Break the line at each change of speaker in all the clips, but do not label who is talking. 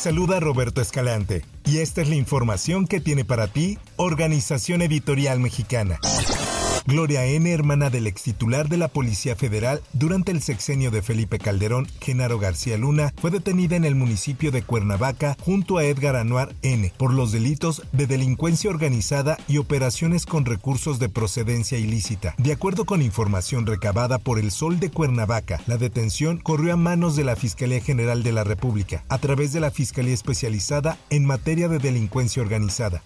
Saluda Roberto Escalante y esta es la información que tiene para ti Organización Editorial Mexicana. Gloria N., hermana del ex titular de la Policía Federal durante el sexenio de Felipe Calderón, Genaro García Luna, fue detenida en el municipio de Cuernavaca junto a Edgar Anuar N. por los delitos de delincuencia organizada y operaciones con recursos de procedencia ilícita. De acuerdo con información recabada por el Sol de Cuernavaca, la detención corrió a manos de la Fiscalía General de la República a través de la Fiscalía Especializada en materia de delincuencia organizada.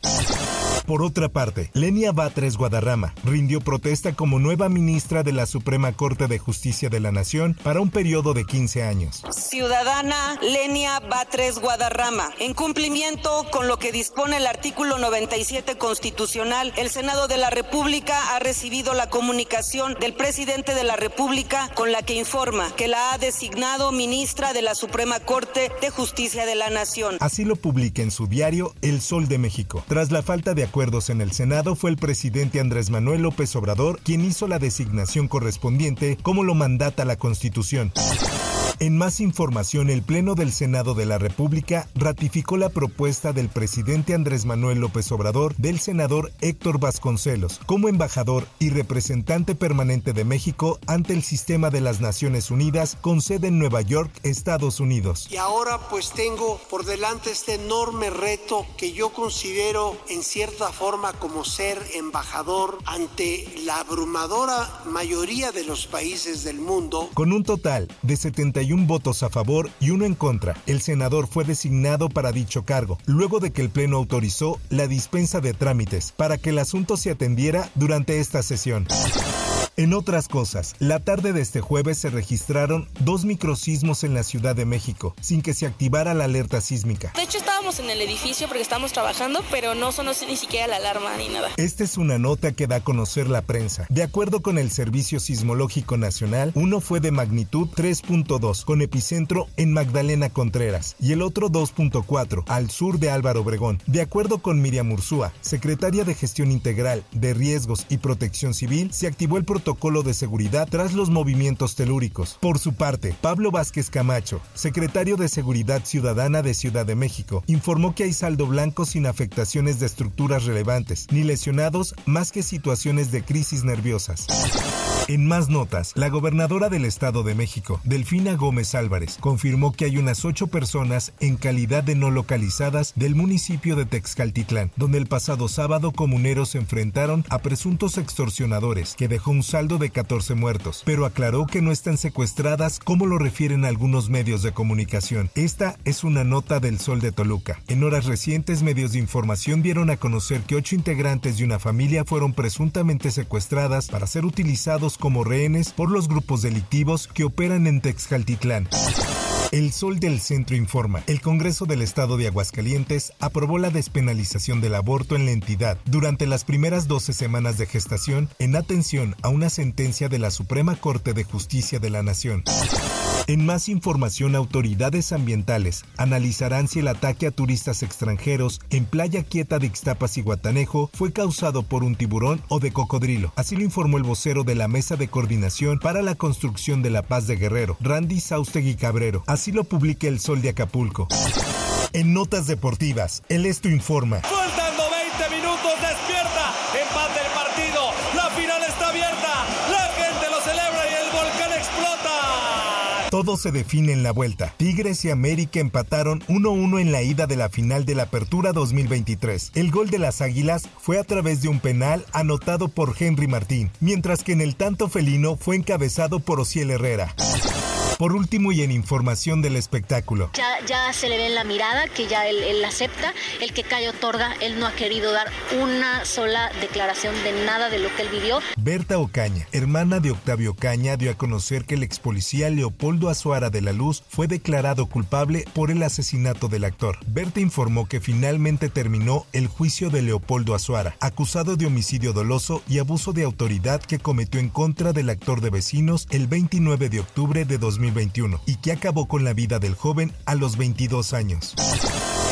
Por otra parte, Lenia Batres Guadarrama rindió protesta como nueva ministra de la Suprema Corte de Justicia de la Nación para un periodo de 15 años.
Ciudadana Lenia Batres Guadarrama, en cumplimiento con lo que dispone el artículo 97 constitucional, el Senado de la República ha recibido la comunicación del presidente de la República con la que informa que la ha designado ministra de la Suprema Corte de Justicia de la Nación.
Así lo publica en su diario El Sol de México. Tras la falta de acuerdos en el Senado, fue el presidente Andrés Manuel López Obrador quien hizo la designación correspondiente como lo mandata la Constitución. En más información, el Pleno del Senado de la República ratificó la propuesta del presidente Andrés Manuel López Obrador del senador Héctor Vasconcelos como embajador y representante permanente de México ante el sistema de las Naciones Unidas con sede en Nueva York, Estados Unidos.
Y ahora pues tengo por delante este enorme reto que yo considero en cierta forma como ser embajador ante la abrumadora mayoría de los países del mundo.
Con un total de 71 votos a favor y uno en contra, el senador fue designado para dicho cargo, luego de que el Pleno autorizó la dispensa de trámites para que el asunto se atendiera durante esta sesión. En otras cosas, la tarde de este jueves se registraron dos microsismos en la Ciudad de México, sin que se activara la alerta sísmica.
De hecho, estábamos en el edificio porque estábamos trabajando, pero no sonó ni siquiera la alarma ni nada.
Esta es una nota que da a conocer la prensa. De acuerdo con el Servicio Sismológico Nacional, uno fue de magnitud 3.2, con epicentro en Magdalena Contreras, y el otro 2.4, al sur de Álvaro Obregón. De acuerdo con Miriam Ursúa, secretaria de Gestión Integral de Riesgos y Protección Civil, se activó el protocolo de seguridad tras los movimientos telúricos. Por su parte, Pablo Vázquez Camacho, secretario de Seguridad Ciudadana de Ciudad de México, informó que hay saldo blanco sin afectaciones de estructuras relevantes, ni lesionados más que situaciones de crisis nerviosas. En más notas, la gobernadora del Estado de México, Delfina Gómez Álvarez, confirmó que hay unas ocho personas en calidad de no localizadas del municipio de Texcaltitlán, donde el pasado sábado comuneros se enfrentaron a presuntos extorsionadores, que dejó un saldo de 14 muertos, pero aclaró que no están secuestradas como lo refieren algunos medios de comunicación. Esta es una nota del Sol de Toluca. En horas recientes, medios de información dieron a conocer que ocho integrantes de una familia fueron presuntamente secuestradas para ser utilizados como rehenes por los grupos delictivos que operan en Texcaltitlán. El Sol del Centro informa, el Congreso del Estado de Aguascalientes aprobó la despenalización del aborto en la entidad durante las primeras 12 semanas de gestación en atención a una sentencia de la Suprema Corte de Justicia de la Nación. En más información, autoridades ambientales analizarán si el ataque a turistas extranjeros en Playa Quieta de Ixtapas y Guatanejo fue causado por un tiburón o de cocodrilo. Así lo informó el vocero de la Mesa de Coordinación para la Construcción de la Paz de Guerrero, Randy Saustegui Cabrero. Así lo publica el Sol de Acapulco. En notas deportivas, el Esto informa. Todo se define en la vuelta. Tigres y América empataron 1-1 en la ida de la final de la Apertura 2023. El gol de las Águilas fue a través de un penal anotado por Henry Martín, mientras que en el tanto felino fue encabezado por Ociel Herrera. Por último y en información del espectáculo.
Ya, ya se le ve en la mirada que ya él, él acepta, el que Cayo otorga, él no ha querido dar una sola declaración de nada de lo que él vivió.
Berta Ocaña, hermana de Octavio Ocaña, dio a conocer que el ex policía Leopoldo Azuara de la Luz fue declarado culpable por el asesinato del actor. Berta informó que finalmente terminó el juicio de Leopoldo Azuara, acusado de homicidio doloso y abuso de autoridad que cometió en contra del actor de vecinos el 29 de octubre de 2021 y que acabó con la vida del joven a los 22 años.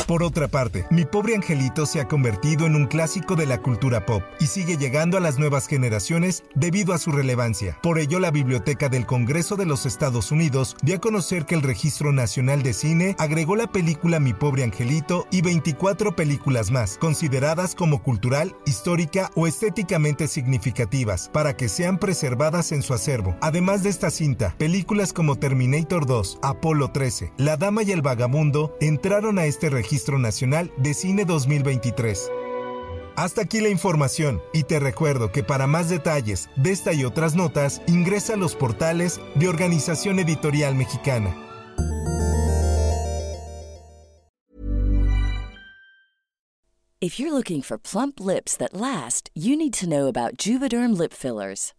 Por otra parte, Mi pobre angelito se ha convertido en un clásico de la cultura pop y sigue llegando a las nuevas generaciones debido a su relevancia. Por ello, la Biblioteca del Congreso de los Estados Unidos dio a conocer que el Registro Nacional de Cine agregó la película Mi pobre angelito y 24 películas más, consideradas como cultural, histórica o estéticamente significativas, para que sean preservadas en su acervo. Además de esta cinta, películas como Terminator 2, Apolo 13, La Dama y el Vagabundo entraron a este registro Registro Nacional de Cine 2023. Hasta aquí la información y te recuerdo que para más detalles de esta y otras notas ingresa a los portales de Organización Editorial Mexicana.
If you're looking for plump lips that last, you need to know about Juvederm lip fillers.